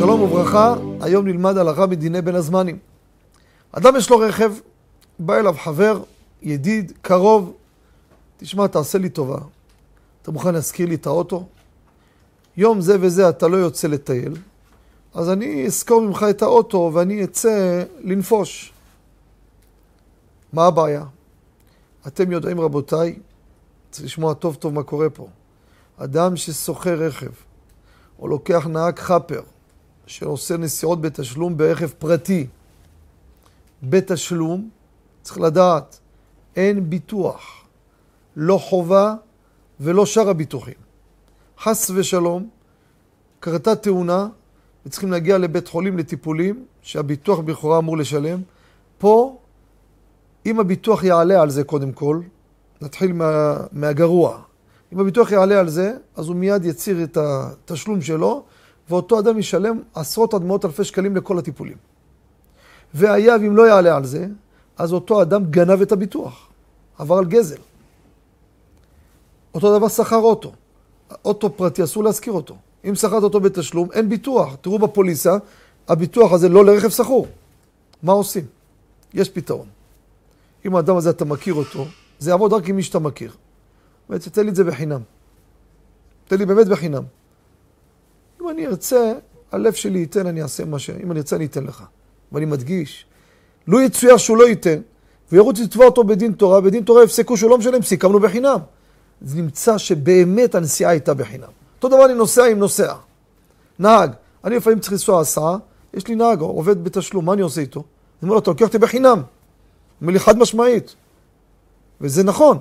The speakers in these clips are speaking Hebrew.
שלום וברכה, היום נלמד הלכה מדיני בין הזמנים. אדם יש לו רכב, בא אליו חבר, ידיד, קרוב, תשמע, תעשה לי טובה, אתה מוכן להזכיר לי את האוטו? יום זה וזה אתה לא יוצא לטייל, אז אני אזכור ממך את האוטו ואני אצא לנפוש. מה הבעיה? אתם יודעים, רבותיי, צריך לשמוע טוב טוב מה קורה פה. אדם ששוכר רכב, או לוקח נהג חאפר, שעושה נסיעות בתשלום ברכב פרטי, בתשלום, צריך לדעת, אין ביטוח, לא חובה ולא שאר הביטוחים. חס ושלום, קרתה תאונה וצריכים להגיע לבית חולים לטיפולים שהביטוח בכאורה אמור לשלם. פה, אם הביטוח יעלה על זה קודם כל, נתחיל מה, מהגרוע. אם הביטוח יעלה על זה, אז הוא מיד יציר את התשלום שלו, ואותו אדם ישלם עשרות עד מאות אלפי שקלים לכל הטיפולים. והיה ואם לא יעלה על זה, אז אותו אדם גנב את הביטוח, עבר על גזל. אותו דבר שכר אוטו. אוטו פרטי, אסור להשכיר אותו. אם שכרת אותו בתשלום, אין ביטוח. תראו בפוליסה, הביטוח הזה לא לרכב שכור. מה עושים? יש פתרון. אם האדם הזה אתה מכיר אותו, זה יעבוד רק עם מי שאתה מכיר. באמת, תן לי את זה בחינם. תן לי באמת בחינם. אם אני ארצה, הלב שלי ייתן, אני אעשה מה ש... אם אני ארצה, אני אתן לך. ואני מדגיש, לו יצויר שהוא לא ייתן, וירוץ לתבוע אותו בדין תורה, בדין תורה יפסקו שהוא לא משלם, סיכמנו בחינם. זה נמצא שבאמת הנסיעה הייתה בחינם. אותו דבר אני נוסע עם נוסע. נהג, אני לפעמים צריך לנסוע הסעה, יש לי נהג, עובד בתשלום, מה אני עושה איתו? אני אומר לו, אתה לוקח אותי בחינם. הוא אומר לי, חד משמעית. וזה נכון.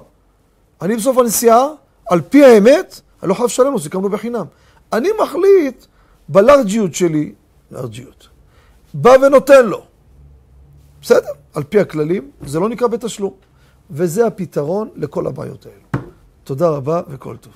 אני בסוף הנסיעה, על פי האמת, אני לא חייב לשלם לו, סיכמנו בחינם. אני מחליט בלארג'יות שלי, לארג'יות, בא ונותן לו. בסדר, על פי הכללים, זה לא נקרא בתשלום. וזה הפתרון לכל הבעיות האלו. תודה רבה וכל טוב.